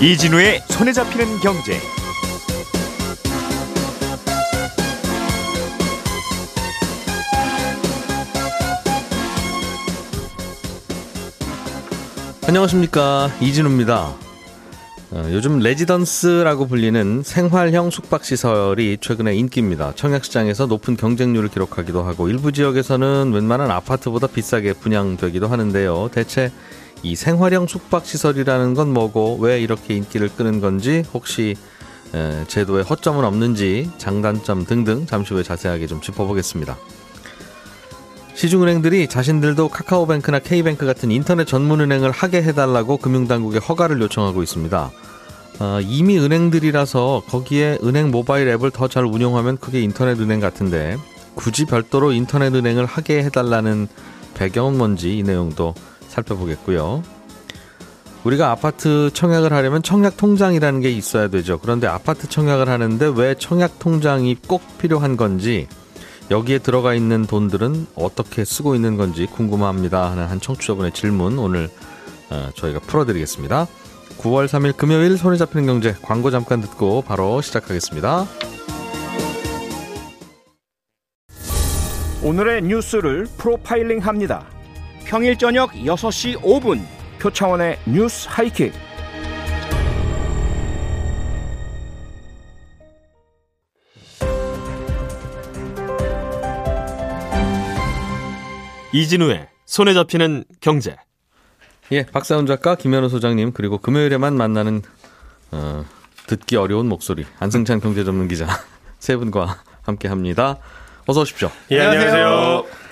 이진우의 손에 잡히는 경제. 안녕하십니까 이진우입니다. 어, 요즘 레지던스라고 불리는 생활형 숙박시설이 최근에 인기입니다. 청약시장에서 높은 경쟁률을 기록하기도 하고 일부 지역에서는 웬만한 아파트보다 비싸게 분양되기도 하는데요. 대체 이 생활형 숙박시설이라는 건 뭐고 왜 이렇게 인기를 끄는 건지 혹시 에, 제도에 허점은 없는지 장단점 등등 잠시 후에 자세하게 좀 짚어보겠습니다. 시중은행들이 자신들도 카카오뱅크나 K뱅크 같은 인터넷 전문은행을 하게 해달라고 금융당국에 허가를 요청하고 있습니다. 어, 이미 은행들이라서 거기에 은행 모바일 앱을 더 잘 운영하면 그게 인터넷 은행 같은데 굳이 별도로 인터넷 은행을 하게 해달라는 배경은 뭔지 이 내용도 살펴보겠고요. 우리가 아파트 청약을 하려면 청약 통장이라는 게 있어야 되죠. 그런데 아파트 청약을 하는데 왜 청약 통장이 꼭 필요한 건지 여기에 들어가 있는 돈들은 어떻게 쓰고 있는 건지 궁금합니다 하는 한 청취자분의 질문 오늘 어, 저희가 풀어드리겠습니다. 9월 3일 금요일 손에 잡히는 경제 광고 잠깐 듣고 바로 시작하겠습니다. 오늘의 뉴스를 프로파일링 합니다. 평일 저녁 6시 5분 표창원의 뉴스 하이킥. 이진우의 손에 잡히는 경제. 예, 박사훈 작가, 김현우 소장님 그리고 금요일에만 만나는 어, 듣기 어려운 목소리 안승찬 경제전문 기자 세 분과 함께합니다. 어서 오십시오. 예, 안녕하세요.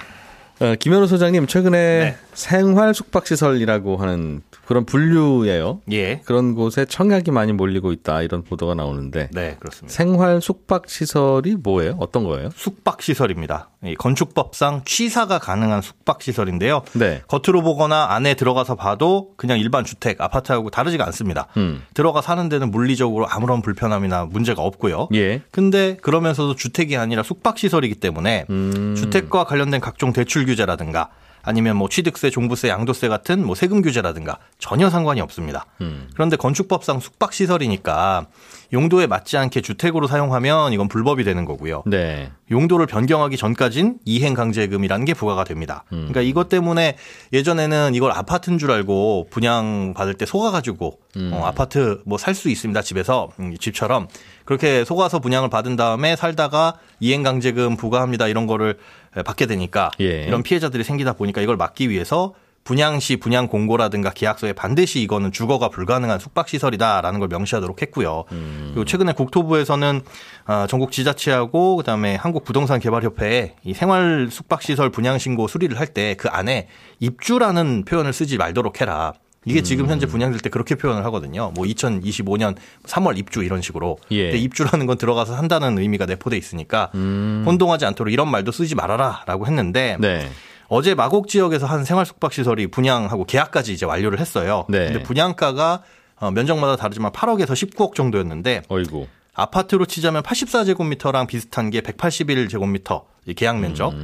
어, 김현우 소장님 최근에 네. 생활 숙박시설이라고 하는 그런 분류예요. 예. 그런 곳에 청약이 많이 몰리고 있다 이런 보도가 나오는데 네, 그렇습니다. 생활 숙박시설이 뭐예요? 어떤 거예요? 숙박 시설입니다. 이 건축법상 취사가 가능한 숙박 시설인데요. 네. 겉으로 보거나 안에 들어가서 봐도 그냥 일반 주택, 아파트하고 다르지가 않습니다. 음. 들어가 사는 데는 물리적으로 아무런 불편함이나 문제가 없고요. 예. 근데 그러면서도 주택이 아니라 숙박 시설이기 때문에 음. 주택과 관련된 각종 대출 규제라든가 아니면 뭐 취득세, 종부세, 양도세 같은 뭐 세금 규제라든가 전혀 상관이 없습니다. 음. 그런데 건축법상 숙박 시설이니까 용도에 맞지 않게 주택으로 사용하면 이건 불법이 되는 거고요. 네. 용도를 변경하기 전까진 이행 강제금이라는 게 부과가 됩니다. 음. 그러니까 이것 때문에 예전에는 이걸 아파트인 줄 알고 분양 받을 때 속아 가지고 음. 어, 아파트 뭐 살 수 있습니다 집에서 음, 집처럼 그렇게 속아서 분양을 받은 다음에 살다가 이행 강제금 부과합니다 이런 거를 받게 되니까 예. 이런 피해자들이 생기다 보니까 이걸 막기 위해서 분양 시 분양 공고라든가 계약서에 반드시 이거는 주거가 불가능한 숙박 시설이다라는 걸 명시하도록 했고요. 그리고 최근에 국토부에서는 아, 전국 지자체하고 그다음에 한국 부동산 개발협회에 이 생활 숙박 시설 분양 신고 수리를 할 때 그 안에 입주라는 표현을 쓰지 말도록 해라. 이게 지금 현재 분양될 때 그렇게 표현을 하거든요. 뭐 2025년 3월 입주 이런 식으로. 예. 근데 입주라는 건 들어가서 산다는 의미가 내포돼 있으니까 혼동하지 않도록 이런 말도 쓰지 말아라라고 했는데 네. 어제 마곡 지역에서 한 생활 숙박 시설이 분양하고 계약까지 이제 완료를 했어요. 네. 근데 분양가가 어, 면적마다 다르지만 8억에서 19억 정도였는데 어이구. 아파트로 치자면 84제곱미터랑 비슷한 게 181제곱미터 계약 면적.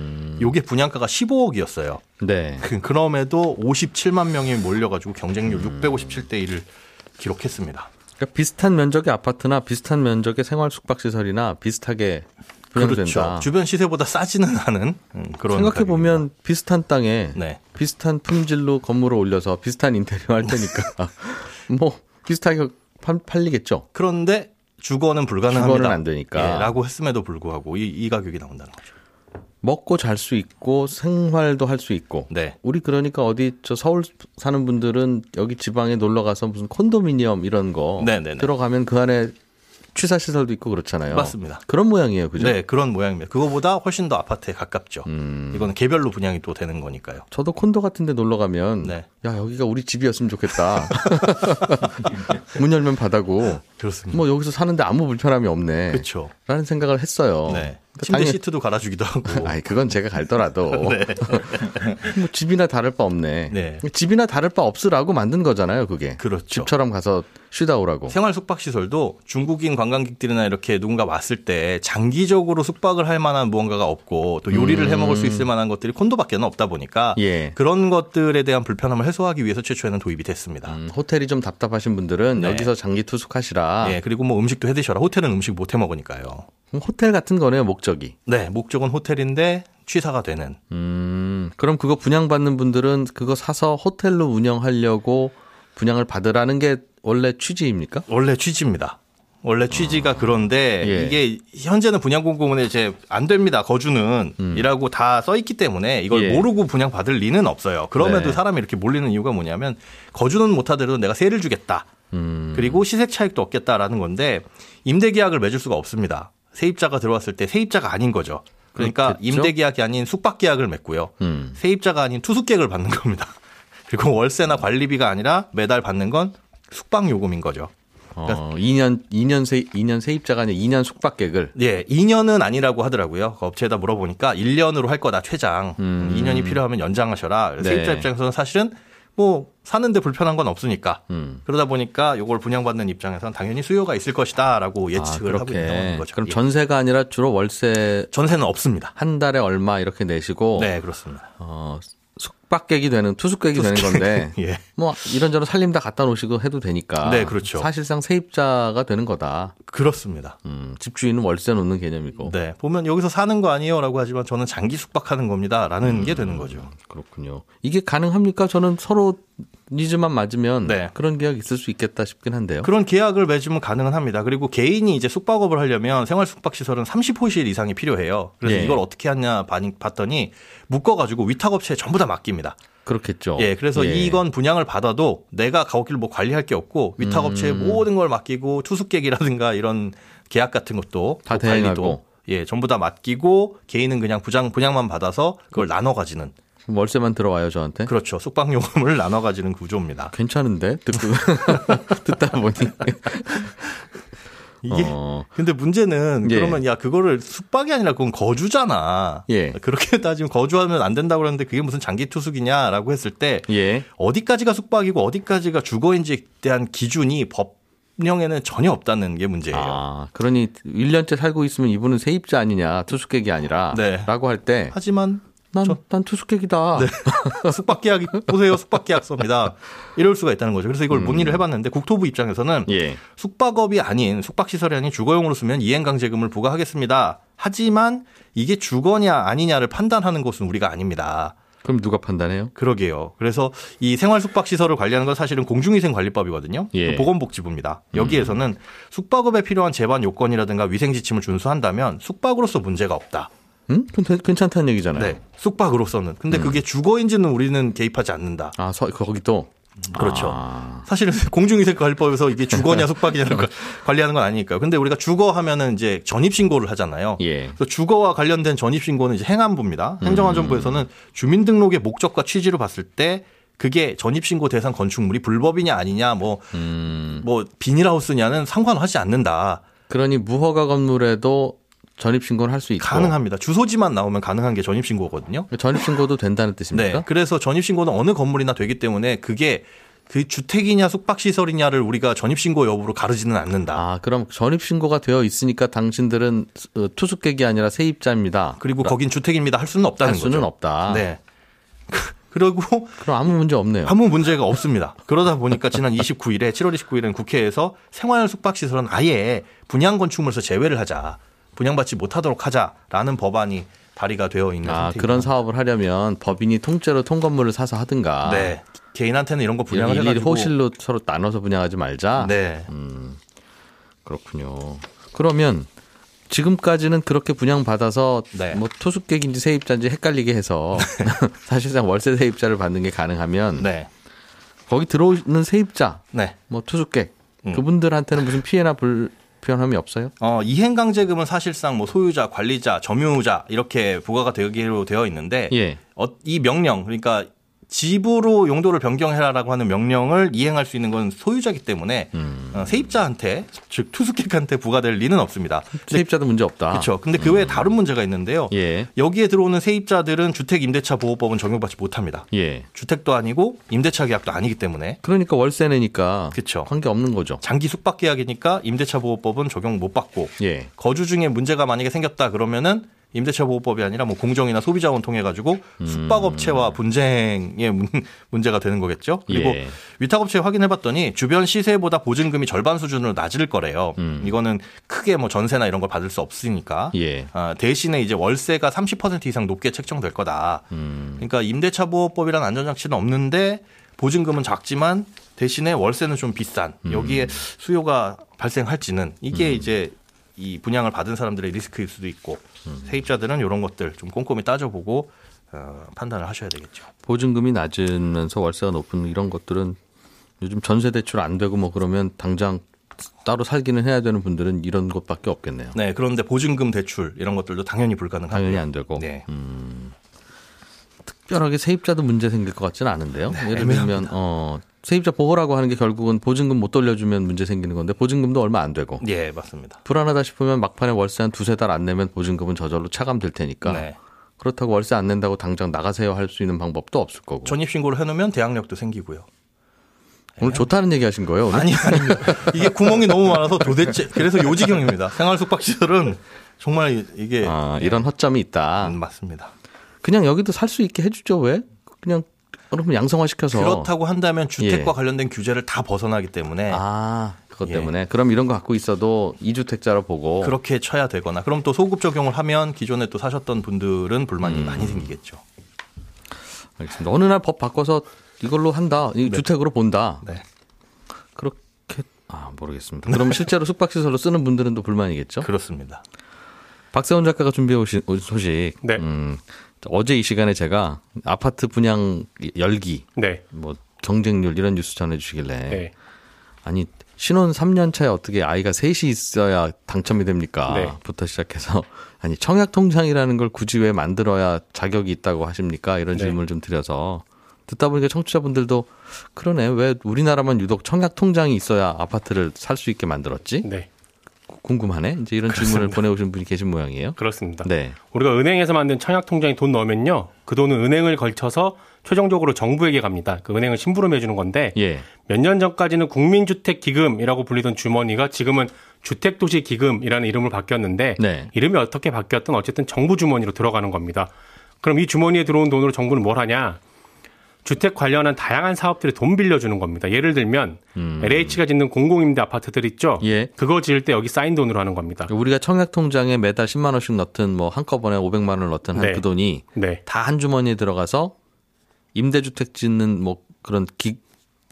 요게 분양가가 15억이었어요. 네. 그럼에도 57만 명이 몰려가지고 경쟁률 657대 1을 기록했습니다. 그러니까 비슷한 면적의 아파트나 비슷한 면적의 생활 숙박 시설이나 비슷하게 분양된다. 그렇죠. 주변 시세보다 싸지는 않은 음, 그런 생각해 보면 비슷한 땅에. 네. 비슷한 품질로 건물을 올려서 비슷한 인테리어 할 테니까 뭐 비슷하게 팔, 팔리겠죠. 그런데 주거는 불가능합니다. 주거는 안 되니까. 예, 라고 했음에도 불구하고 이, 이 가격이 나온다는 거죠. 먹고 잘 수 있고 생활도 할 수 있고. 네. 우리 그러니까 어디 저 서울 사는 분들은 여기 지방에 놀러 가서 무슨 콘도미니엄 이런 거 네네네. 들어가면 그 안에 취사 시설도 있고 그렇잖아요. 맞습니다. 그런 모양이에요, 그죠? 네, 그런 모양입니다. 그거보다 훨씬 더 아파트에 가깝죠. 음. 이거는 개별로 분양이 또 되는 거니까요. 저도 콘도 같은 데 놀러 가면 네. 야, 여기가 우리 집이었으면 좋겠다. 문 열면 바다고 그렇습니다. 뭐 여기서 사는데 아무 불편함이 없네. 그렇죠. 라는 생각을 했어요. 네. 그 침대 당연- 시트도 갈아주기도 하고. 아이 그건 제가 갈더라도 뭐 집이나 다를 바 없네. 네. 집이나 다를 바 없으라고 만든 거잖아요, 그게. 그렇죠. 집처럼 가서 쉬다 오라고. 생활 숙박 시설도 중국인 관광객들이나 이렇게 누군가 왔을 때 장기적으로 숙박을 할 만한 무언가가 없고 또 요리를 해 먹을 수 있을 만한 것들이 콘도밖에는 없다 보니까 음. 예. 그런 것들에 대한 불편함을 해소하기 위해서 최초에는 도입이 됐습니다. 음, 호텔이 좀 답답하신 분들은 네. 여기서 장기 투숙하시라. 예, 그리고 뭐 음식도 해 드셔라. 호텔은 음식 못 해 먹으니까요. 그럼 호텔 같은 거네요, 목적이. 네, 목적은 호텔인데 취사가 되는. 음, 그럼 그거 분양받는 분들은 그거 사서 호텔로 운영하려고 분양을 받으라는 게 원래 취지입니까? 원래 취지입니다. 원래 취지가 그런데 아. 예. 이게 현재는 분양공고문에 이제 안 됩니다. 거주는 이라고 다 써 있기 때문에 이걸 음. 예. 모르고 분양 받을 리는 없어요. 그럼에도 네. 사람이 이렇게 몰리는 이유가 뭐냐면 거주는 못하더라도 내가 세를 주겠다. 음, 그리고 시세 차익도 얻겠다라는 건데 임대 계약을 맺을 수가 없습니다. 세입자가 들어왔을 때 세입자가 아닌 거죠. 그러니까 그렇겠죠? 임대 계약이 아닌 숙박 계약을 맺고요. 음. 세입자가 아닌 투숙 계약을 받는 겁니다. 그리고 월세나 관리비가 아니라 매달 받는 건 숙박 요금인 거죠. 어, 2년 2년 세 2년 세입자가 아니라 2년 숙박객을 예, 2년은 아니라고 하더라고요. 그 업체에다 물어보니까 1년으로 할 거다 최장. 음. 2년이 필요하면 연장하셔라. 네. 세입자 입장에서는 사실은 뭐 사는데 불편한 건 없으니까. 음. 그러다 보니까 이걸 분양받는 입장에서는 당연히 수요가 있을 것이다라고 예측을 아, 하고. 있는 거죠. 그럼 예. 전세가 아니라 주로 월세 전세는 없습니다. 한 달에 얼마 이렇게 내시고 네, 그렇습니다. 어, 숙 박객이 되는 투숙객이 되는 건데 예. 뭐 이런저런 살림 다 갖다 놓으시고 해도 되니까 네, 그렇죠. 사실상 세입자가 되는 거다. 그렇습니다. 음, 집주인은 월세 놓는 개념이고 네. 보면 여기서 사는 거 아니에요라고 하지만 저는 장기 숙박하는 겁니다라는 음. 게 되는 거죠. 그렇군요. 이게 가능합니까? 저는 서로 니즈만 맞으면 네. 그런 계약 있을 수 있겠다 싶긴 한데요. 그런 계약을 맺으면 가능은 합니다. 그리고 개인이 이제 숙박업을 하려면 생활 숙박 시설은 30호실 이상이 필요해요. 그래서 예. 이걸 어떻게 하냐 봤- 봤더니 묶어 가지고 위탁업체에 전부 다 맡깁니다. 그렇겠죠. 예, 그래서 예. 이건 분양을 받아도 내가 거기를 뭐 관리할 게 없고 위탁업체에 음. 모든 걸 맡기고 투숙객이라든가 이런 계약 같은 것도 다또 관리도. 예, 전부 다 맡기고 개인은 그냥 부장 분양만 받아서 그걸 나눠 가지는 월세만 들어와요 저한테. 그렇죠. 숙박 요금을 나눠 가지는 구조입니다. 괜찮은데 듣고 듣다 보니 이게 어, 근데 문제는 예. 그러면 야 그거를 숙박이 아니라 그건 거주잖아. 예. 그렇게 따지면 거주하면 안 된다고 그러는데 그게 무슨 장기 투숙이냐라고 했을 때 예. 어디까지가 숙박이고 어디까지가 주거인지에 대한 기준이 법령에는 전혀 없다는 게 문제예요. 아, 그러니 1년째 살고 있으면 이분은 세입자 아니냐, 투숙객이 아니라 네. 라고 할 때 하지만 난, 저- 난 투숙객이다. 숙박 계약이 보세요. 숙박 계약서입니다. 이럴 수가 있다는 거죠. 그래서 이걸 문의를 해봤는데 국토부 입장에서는 음. 예. 숙박업이 아닌 숙박시설이 아닌 주거용으로 쓰면 이행강제금을 부과하겠습니다. 하지만 이게 주거냐 아니냐를 판단하는 것은 우리가 아닙니다. 그럼 누가 판단해요? 그러게요. 그래서 이 생활 숙박 시설을 관리하는 건 사실은 공중위생 관리법이거든요. 예. 그 보건복지부입니다. 여기에서는 숙박업에 필요한 제반 요건이라든가 위생 지침을 준수한다면 숙박으로서 문제가 없다. 되- 괜찮다는 얘기잖아요. 네. 숙박으로서는. 근데 음. 그게 주거인지는 우리는 개입하지 않는다. 아, 서, 거기 또. 그렇죠. 아, 사실은 공중위생관리법에서 이게 주거냐 숙박이냐를 관리하는 건 아니니까요. 근데 우리가 주거 하면은 이제 전입신고를 하잖아요. 예. 그래서 주거와 관련된 전입신고는 이제 행안부입니다. 행정안전부에서는 주민등록의 목적과 취지로 봤을 때 그게 전입신고 대상 건축물이 불법이냐 아니냐 뭐, 음. 뭐 비닐하우스냐는 상관하지 않는다. 그러니 무허가 건물에도 전입신고를 할 수 있고. 가능합니다. 주소지만 나오면 가능한 게 전입신고거든요. 전입신고도 된다는 네. 뜻입니까? 그래서 전입신고는 어느 건물이나 되기 때문에 그게 그 주택이냐 숙박시설이냐를 우리가 전입신고 여부로 가르지는 않는다. 아, 그럼 전입신고가 되어 있으니까 당신들은 어, 투숙객이 아니라 세입자입니다. 그리고 거긴 주택입니다. 할 수는 없다는 할 수는 거죠. 없다. 네. 그리고 그럼 아무 문제 없네요. 아무 문제가 없습니다. 그러다 보니까 지난 29일에 7월 29일에는 국회에서 생활 숙박시설은 아예 분양 건축물에서 제외를 하자. 분양받지 못하도록 하자라는 법안이 발의가 되어 있는 아, 상태입니다. 그런 사업을 하려면 법인이 통째로 통건물을 사서 하든가. 네. 개인한테는 이런 거 분양을 일일이 해가지고 호실로 서로 나눠서 분양하지 말자. 네. 그렇군요. 그러면 지금까지는 그렇게 분양받아서 네. 뭐 투숙객인지 세입자인지 헷갈리게 해서 사실상 월세 세입자를 받는 게 가능하면 네. 거기 들어오는 세입자, 네. 뭐 투숙객 음. 그분들한테는 무슨 피해나 불 편함이 없어요? 어, 이행강제금은 사실상 뭐 소유자, 관리자, 점유자 이렇게 부과가 되기로 되어 있는데 예. 어, 이 명령 그러니까 집으로 용도를 변경해라라고 하는 명령을 이행할 수 있는 건 소유자이기 때문에 음. 어, 세입자한테 즉 투숙객한테 부과될 리는 없습니다. 세입자도 문제 없다. 그렇죠. 근데 그 외에 다른 문제가 있는데요. 예. 여기에 들어오는 세입자들은 주택 임대차 보호법은 적용받지 못합니다. 예. 주택도 아니고 임대차 계약도 아니기 때문에 그러니까 월세 내니까 그쵸. 관계 없는 거죠. 장기 숙박 계약이니까 임대차 보호법은 적용 못 받고 예. 거주 중에 문제가 만약에 생겼다 그러면은 임대차 보호법이 아니라 뭐 공정이나 소비자원 통해 가지고 숙박업체와 분쟁의 문- 문제가 되는 거겠죠. 그리고 예. 위탁업체 확인해 봤더니 주변 시세보다 보증금이 절반 수준으로 낮을 거래요. 이거는 크게 뭐 전세나 이런 걸 받을 수 없으니까. 예. 아, 대신에 이제 월세가 30% 이상 높게 책정될 거다. 음. 그러니까 임대차 보호법이란 안전 장치는 없는데 보증금은 작지만 대신에 월세는 좀 비싼 음. 여기에 수요가 발생할지는 이게 이제 이 분양을 받은 사람들의 리스크일 수도 있고 음. 세입자들은 이런 것들 좀 꼼꼼히 따져보고 어, 판단을 하셔야 되겠죠. 보증금이 낮으면서 월세가 높은 이런 것들은 요즘 전세 대출 안 되고 뭐 그러면 당장 따로 살기는 해야 되는 분들은 이런 것밖에 없겠네요. 네, 그런데 보증금 대출 이런 것들도 당연히 불가능하고요. 당연히 안 되고 네. 특별하게 세입자도 문제 생길 것 같지는 않은데요. 네, 예를 들면 어 세입자 보호라고 하는 게 결국은 보증금 못 돌려주면 문제 생기는 건데 보증금도 얼마 안 되고 예, 맞습니다. 불안하다 싶으면 막판에 월세 한 두세 달 안 내면 보증금은 저절로 차감될 테니까 네. 그렇다고 월세 안 낸다고 당장 나가세요 할 수 있는 방법도 없을 거고 전입 신고를 해놓으면 대항력도 생기고요. 오늘 좋다는 얘기 하신 거예요 오늘? 아니 아닙니다. 이게 구멍이 너무 많아서 도대체 그래서 요지경입니다. 생활 숙박시설은 정말 이게 아, 이런 허점이 있다. 음, 맞습니다. 그냥 여기도 살 수 있게 해주죠 왜? 그냥 그러면 양성화 시켜서 그렇다고 한다면 주택과 예. 관련된 규제를 다 벗어나기 때문에 아 그것 예. 때문에 그럼 이런 거 갖고 있어도 이주택자로 보고 그렇게 쳐야 되거나 그럼 또 소급 적용을 하면 기존에 또 사셨던 분들은 불만이 많이 생기겠죠. 알겠습니다. 어느 날 법 바꿔서 이걸로 한다. 이 주택으로 본다. 네. 그렇게 아 모르겠습니다. 그럼 실제로 숙박시설로 쓰는 분들은 또 불만이겠죠. 그렇습니다. 박세훈 작가가 준비해 오신 소식. 네. 음, 어제 이 시간에 제가 아파트 분양 열기, 네. 뭐 경쟁률 이런 뉴스 전해주시길래 네. 아니 신혼 3년 차에 어떻게 아이가 셋이 있어야 당첨이 됩니까? 네. 부터 시작해서 아니 청약 통장이라는 걸 굳이 왜 만들어야 자격이 있다고 하십니까? 이런 네. 질문을 좀 드려서 듣다 보니까 청취자분들도 그러네 왜 우리나라만 유독 청약 통장이 있어야 아파트를 살 수 있게 만들었지? 네. 궁금하네. 이제 이런 질문을 보내오신 분이 계신 모양이에요. 그렇습니다. 네. 우리가 은행에서 만든 청약 통장에 돈 넣으면요. 그 돈은 은행을 걸쳐서 최종적으로 정부에게 갑니다. 그 은행은 심부름 해 주는 건데 예. 몇년 전까지는 국민주택기금이라고 불리던 주머니가 지금은 주택도시기금이라는 이름을 바뀌었는데 네. 이름이 어떻게 바뀌었든 어쨌든 정부 주머니로 들어가는 겁니다. 그럼 이 주머니에 들어온 돈으로 정부는 뭘 하냐? 주택 관련한 다양한 사업들에 돈 빌려주는 겁니다. 예를 들면 LH가 짓는 공공임대 아파트들 있죠. 음. 예. 그거 지을 때 여기 쌓인 돈으로 하는 겁니다. 우리가 청약 통장에 매달 10만 원씩 넣든 뭐 한꺼번에 500만 원을 넣든 한 네. 그 돈이 네. 다한 주머니에 들어가서 임대주택 짓는 뭐 그런 기,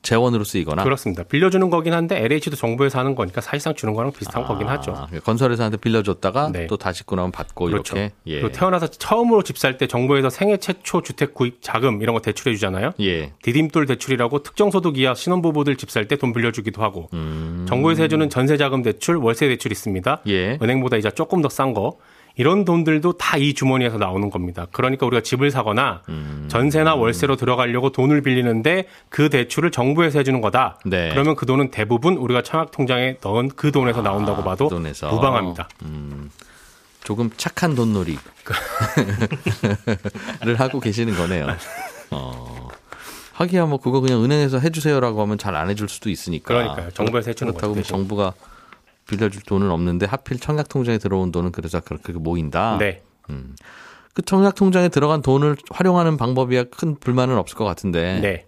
재원으로 쓰이거나 그렇습니다. 빌려주는 거긴 한데 LH도 정부에서 하는 거니까 사실상 주는 거랑 비슷한 거긴 하죠. 아, 건설회사한테 빌려줬다가 네. 또 다시 짓고 나면 받고 그렇죠. 이렇게 예. 그리고 태어나서 처음으로 집 살 때 정부에서 생애 최초 주택 구입 자금 이런 거 대출해 주잖아요. 예. 디딤돌 대출이라고 특정 소득 이하 신혼부부들 집 살 때 돈 빌려주기도 하고 음. 정부에서 해주는 전세 자금 대출, 월세 대출 있습니다. 예. 은행보다 이자 조금 더 싼 거. 이런 돈들도 다 이 주머니에서 나오는 겁니다. 그러니까 우리가 집을 사거나 음. 전세나 월세로 들어가려고 돈을 빌리는데 그 대출을 정부에서 해주는 거다. 네. 그러면 그 돈은 대부분 우리가 청약 통장에 넣은 그 돈에서 나온다고 봐도 그 돈에서. 무방합니다. 조금 착한 돈놀이를 하고 계시는 거네요. 어. 하기야 뭐 그거 그냥 은행에서 해주세요라고 하면 잘 안 해줄 수도 있으니까. 그러니까요. 정부에서 해주는 그렇다고 거죠, 뭐 대신. 정부가 빌려줄 돈은 없는데 하필 청약 통장에 들어온 돈은 그래서 그렇게 모인다. 네. 그 청약 통장에 들어간 돈을 활용하는 방법이야 큰 불만은 없을 것 같은데. 네.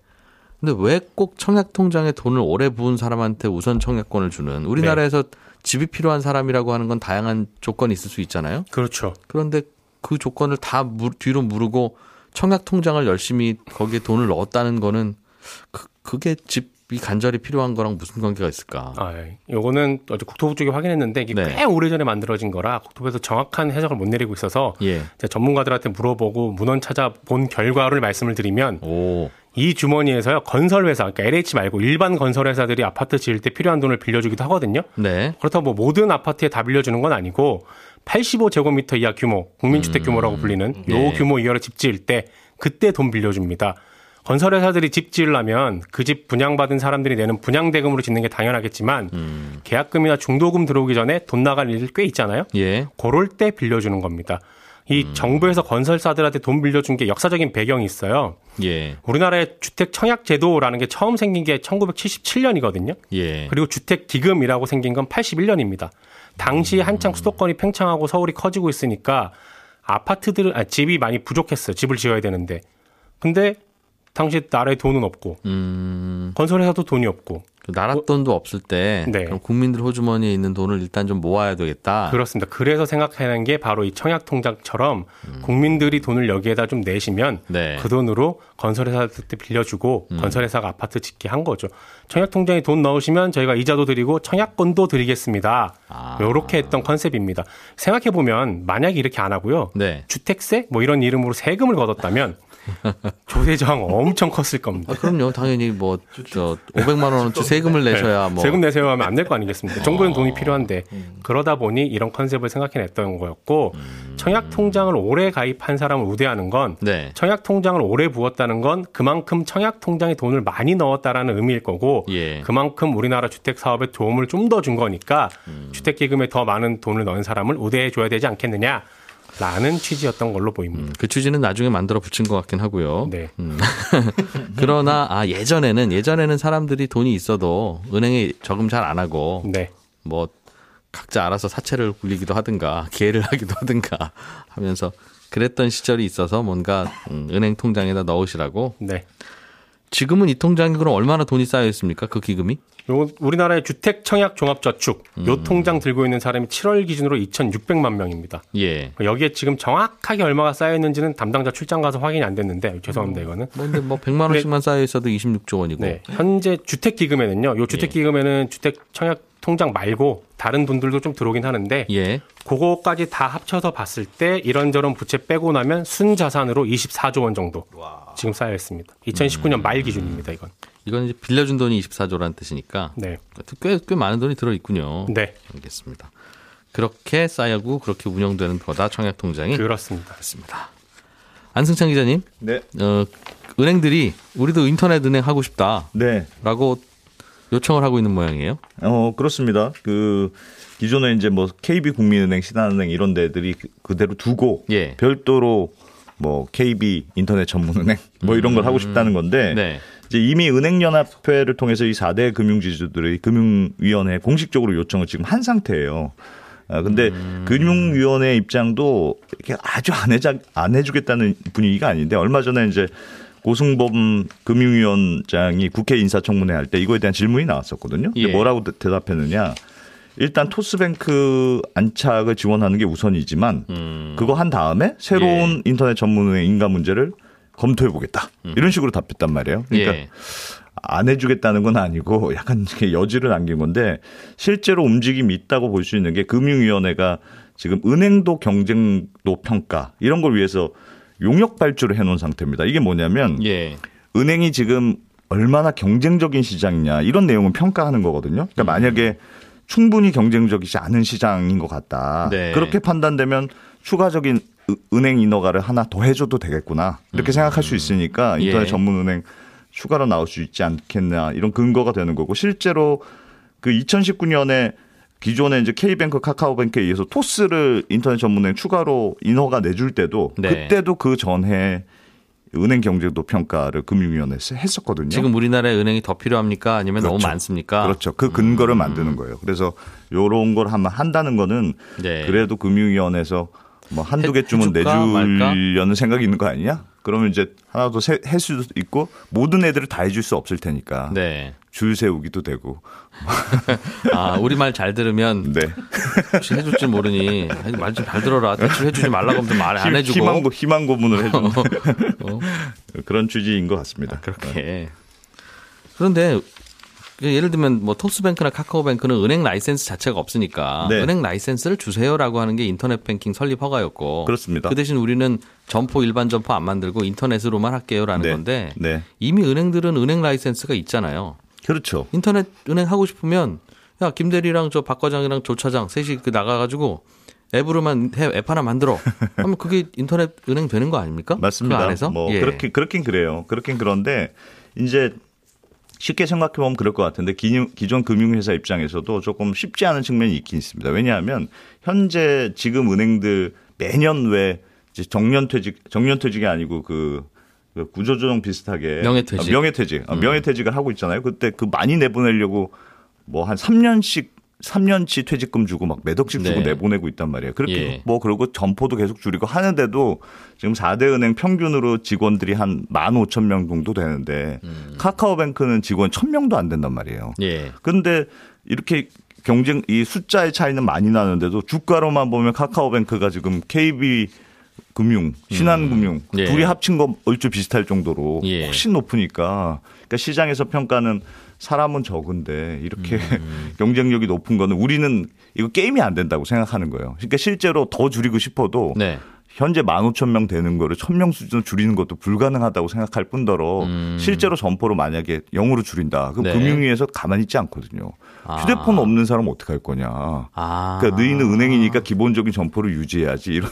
근데 왜 꼭 청약 통장에 돈을 오래 부은 사람한테 우선 청약권을 주는? 우리나라에서 집이 필요한 사람이라고 하는 건 다양한 조건이 있을 수 있잖아요. 그렇죠. 그런데 그 조건을 다 무- 뒤로 무르고 청약 통장을 열심히 거기에 돈을 넣었다는 거는 그, 그게 집이 간절히 필요한 거랑 무슨 관계가 있을까? 아, 예. 요거는 어제 국토부 쪽에 확인했는데 이게 네. 꽤 오래전에 만들어진 거라 국토부에서 정확한 해석을 못 내리고 있어서 예. 전문가들한테 물어보고 문헌 찾아본 결과를 말씀을 드리면 오. 이 주머니에서요 건설회사 그러니까 LH 말고 일반 건설회사들이 아파트 지을 때 필요한 돈을 빌려주기도 하거든요. 네. 그렇다고 뭐 모든 아파트에 다 빌려주는 건 아니고 85제곱미터 이하 규모 국민주택 규모라고 불리는 요 예. 규모 이하로 집 지을 때 그때 돈 빌려줍니다. 건설회사들이 집 지으려면 그 집 분양받은 사람들이 내는 분양대금으로 짓는 게 당연하겠지만 음. 계약금이나 중도금 들어오기 전에 돈 나갈 일들 꽤 있잖아요. 예. 그럴 때 빌려주는 겁니다. 이 음. 정부에서 건설사들한테 돈 빌려준 게 역사적인 배경이 있어요. 예. 우리나라의 주택 청약 제도라는 게 처음 생긴 게 1977년이거든요. 예. 그리고 주택 기금이라고 생긴 건 81년입니다. 당시 음. 한창 수도권이 팽창하고 서울이 커지고 있으니까 아파트들 아, 집이 많이 부족했어요. 집을 지어야 되는데. 근데 당시 나라에 돈은 없고 음. 건설회사도 돈이 없고 그 나라 돈도 없을 때 네. 그럼 국민들 호주머니에 있는 돈을 일단 좀 모아야 되겠다. 그렇습니다. 그래서 생각하는 게 바로 이 청약 통장처럼 국민들이 돈을 여기에다 좀 내시면 음. 네. 음. 그 돈으로 건설회사한테 빌려주고 건설회사가 아파트 짓게 한 거죠. 청약 통장에 돈 넣으시면 저희가 이자도 드리고 청약권도 드리겠습니다. 아. 이렇게 했던 컨셉입니다. 생각해 보면 만약에 이렇게 안 하고요. 네. 주택세 뭐 이런 이름으로 세금을 걷었다면 조세 저항 엄청 컸을 겁니다. 아, 그럼요. 당연히 뭐, 저, 500만 원어치 세금을 내셔야 뭐. 네. 세금 내세요 하면 안 될 거 아니겠습니까? 정부는 돈이 필요한데 그러다 보니 이런 컨셉을 생각해냈던 거였고 청약 통장을 오래 가입한 사람을 우대하는 건 네. 청약 통장을 오래 부었다는 건 그만큼 청약 통장에 돈을 많이 넣었다라는 의미일 거고 예. 그만큼 우리나라 주택 사업에 도움을 좀 더 준 거니까 주택 기금에 더 많은 돈을 넣은 사람을 우대해 줘야 되지 않겠느냐. 라는 취지였던 걸로 보입니다. 음, 그 취지는 나중에 만들어 붙인 것 같긴 하고요. 네. 그러나, 아, 예전에는, 예전에는 사람들이 돈이 있어도 은행에 저금 잘 안 하고, 네. 뭐, 각자 알아서 사채를 굴리기도 하든가, 기회를 하기도 하든가 하면서 그랬던 시절이 있어서 뭔가 음, 은행 통장에다 넣으시라고. 네. 지금은 이 통장에 그럼 얼마나 돈이 쌓여 있습니까? 그 기금이? 요 우리나라의 주택 청약 종합 저축 음. 요 통장 들고 있는 사람이 7월 기준으로 2,600만 명입니다. 예. 여기에 지금 정확하게 얼마가 쌓여 있는지는 담당자 출장 가서 확인이 안 됐는데 죄송합니다 이거는. 뭔데 뭐 100만 원씩만 쌓여 있어도 26조 원이고. 네. 현재 주택 기금에는요. 요 주택 기금에는 주택 청약 통장 말고 다른 돈들도 좀 들어오긴 하는데 예. 그거까지 다 합쳐서 봤을 때 이런저런 부채 빼고 나면 순자산으로 24조 원 정도 지금 쌓여 있습니다. 2019년 말 기준입니다, 이건. 이건 이제 빌려준 돈이 24조라는 뜻이니까 네. 꽤, 꽤 많은 돈이 들어 있군요. 네. 알겠습니다. 그렇게 쌓여고 그렇게 운영되는 거다 청약 통장이 그렇습니다. 있습니다. 안승찬 기자님, 네. 어, 은행들이 우리도 인터넷 은행 하고 싶다라고 네. 요청을 하고 있는 모양이에요. 어, 그렇습니다. 그 기존에 이제 뭐 KB 국민은행, 신한은행 이런 데들이 그- 그대로 두고 예. 별도로 뭐 KB 인터넷 전문은행 뭐 이런 걸 하고 싶다는 건데 네. 이제 이미 은행연합회를 통해서 이 4대 금융지주들의 금융위원회에 공식적으로 요청을 지금 한 상태예요. 아, 근데 금융위원회 입장도 이렇게 아주 안, 해자, 안 해주겠다는 분위기가 아닌데 얼마 전에 이제 고승범 금융위원장이 국회 인사청문회 할 때 이거에 대한 질문이 나왔었거든요. 예. 뭐라고 대- 대답했느냐. 일단 토스뱅크 안착을 지원하는 게 우선이지만 음. 그거 한 다음에 새로운 인터넷 전문의 인가 문제를 검토해 보겠다. 이런 식으로 답했단 말이에요. 그러니까 음. 예. 안 해주겠다는 건 아니고 약간 여지를 남긴 건데 실제로 움직임이 있다고 볼 수 있는 게 금융위원회가 지금 은행도 경쟁도 평가 이런 걸 위해서 용역 발주를 해놓은 상태입니다. 이게 뭐냐면 예. 은행이 지금 얼마나 경쟁적인 시장이냐 이런 내용을 평가하는 거거든요. 음. 그러니까 만약에 충분히 경쟁적이지 않은 시장인 것 같다. 네. 그렇게 판단되면 추가적인 으- 은행 인허가를 하나 더 해줘도 되겠구나 이렇게 생각할 수 있으니까 인터넷 예. 전문 은행 추가로 나올 수 있지 않겠냐 이런 근거가 되는 거고 실제로 그 2019년에 기존에 이제 K뱅크, 카카오뱅크에 의해서 토스를 인터넷 전문은행 추가로 인허가 내줄 때도 네. 그때도 그 전에 은행 경제도 평가를 금융위원회에서 했었거든요. 지금 우리나라에 은행이 더 필요합니까? 아니면 너무 그렇죠. 많습니까? 그렇죠. 그 근거를 만드는 거예요. 그래서 요런 걸 하면 한다는 거는 네. 그래도 금융위원회에서 뭐 한두 해- 개쯤은 내주려는 생각이 있는 거 아니냐? 그러면 이제 하나 더할 수도 있고 모든 애들을 다 해줄 수 없을 테니까 네. 줄 세우기도 되고. 아, 우리 말 잘 들으면 네. 혹시 해줄 줄 모르니 말 좀 잘 들어라. 대출 해주지 말라고 하면 말 안 해주고. 희망, 고- 희망 고문을 해주는 어, 그런 취지인 것 같습니다. 그렇게. 그런데 그 예를 들면 뭐 토스뱅크나 카카오뱅크는 은행 라이센스 자체가 없으니까 네. 은행 라이센스를 주세요라고 하는 게 인터넷 뱅킹 설립 허가였고 그렇습니다. 그 대신 우리는 점포 일반 점포 안 만들고 인터넷으로만 할게요라는 네. 건데 네. 이미 은행들은 은행 라이센스가 있잖아요. 그렇죠. 인터넷 은행 하고 싶으면 야 김대리랑 저 박 과장이랑 조 차장 셋이 그 나가가지고 앱으로만 해, 앱 하나 만들어. 하면 그게 인터넷 은행 되는 거 아닙니까? 맞습니다. 그 안에서? 뭐 예. 그렇게 그렇긴 그래요. 그렇긴 그런데 이제 쉽게 생각해 보면 그럴 것 같은데 기존, 기존 금융회사 입장에서도 조금 쉽지 않은 측면이 있긴 있습니다. 왜냐하면 현재 지금 은행들 매년 왜 이제 정년퇴직 정년퇴직이 아니고 그, 그 구조조정 비슷하게 명예퇴직. 아, 명예퇴직 아, 명예퇴직을 하고 있잖아요. 그때 그 많이 내보내려고 뭐 한 3년씩 3년치 퇴직금 주고 막 몇 억씩 주고 네. 내보내고 있단 말이에요. 그렇게 예. 뭐 그러고 점포도 계속 줄이고 하는데도 지금 4대 은행 평균으로 직원들이 한 15,000명 정도 되는데 음. 카카오뱅크는 직원 1,000명도 안 된단 말이에요. 예. 근데 이렇게 경쟁 이 숫자의 차이는 많이 나는데도 주가로만 보면 카카오뱅크가 지금 KB 금융, 신한금융 예. 둘이 합친 거 얼추 비슷할 정도로 예. 훨씬 높으니까 그러니까 시장에서 평가는 사람은 적은데 이렇게 음. 경쟁력이 높은 거는 우리는 이거 게임이 안 된다고 생각하는 거예요. 그러니까 실제로 더 줄이고 싶어도 네. 현재 15,000명 되는 거를 1,000명 수준으로 줄이는 것도 불가능하다고 생각할 뿐더러 실제로 점포로 만약에 0으로 줄인다. 그럼 음. 네. 금융위에서 가만히 있지 않거든요. 아. 휴대폰 없는 사람 어떻게 할 거냐. 아. 그러니까 너희는 은행이니까 기본적인 점포를 유지해야지. 이런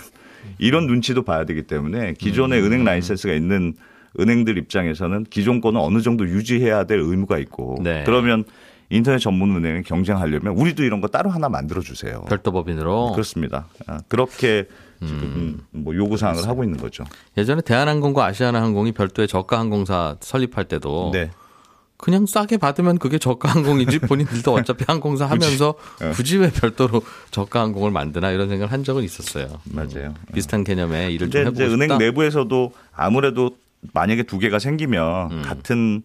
이런 눈치도 봐야 되기 때문에 기존의 음. 은행 라이센스가 있는 은행들 입장에서는 기존 거는 어느 정도 유지해야 될 의무가 있고 네. 그러면 인터넷 전문 은행을 경쟁하려면 우리도 이런 거 따로 하나 만들어 주세요. 별도 법인으로 그렇습니다. 아, 그렇게 음. 지금 뭐 요구 사항을 하고 있는 거죠. 예전에 대한항공과 아시아나항공이 별도의 저가 항공사 설립할 때도 네. 그냥 싸게 받으면 그게 저가 항공이지 본인들도 어차피 항공사 하면서 어. 굳이 왜 별도로 저가 항공을 만드나 이런 생각을 한 적은 있었어요. 맞아요. 비슷한 개념의 일을 좀 해보고 이제 은행 싶다. 내부에서도 아무래도 만약에 두 개가 생기면 음. 같은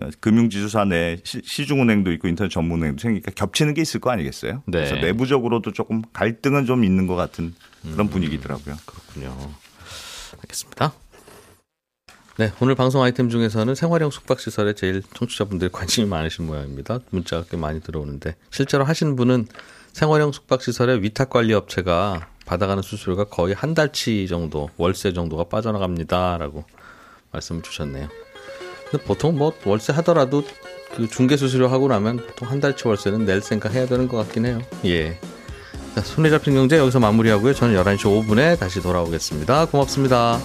어, 금융지주사 내 시- 시중은행도 있고 인터넷 전문은행도 생기니까 겹치는 게 있을 거 아니겠어요? 네. 그래서 내부적으로도 조금 갈등은 좀 있는 것 같은 그런 분위기더라고요. 그렇군요. 알겠습니다. 네, 오늘 방송 아이템 중에서는 생활형 숙박시설에 제일 청취자분들이 관심이 많으신 모양입니다. 문자가 꽤 많이 들어오는데 실제로 하신 분은 생활형 숙박시설의 위탁관리업체가 받아가는 수수료가 거의 한 달치 정도, 월세 정도가 빠져나갑니다라고 말씀을 주셨네요. 근데 보통 뭐 월세 하더라도 그 중개 수수료 하고 나면 보통 한 달치 월세는 낼 생각 해야 되는 것 같긴 해요. 예. 자, 손에 잡힌 경제 여기서 마무리하고요. 저는 11시 5분에 다시 돌아오겠습니다. 고맙습니다.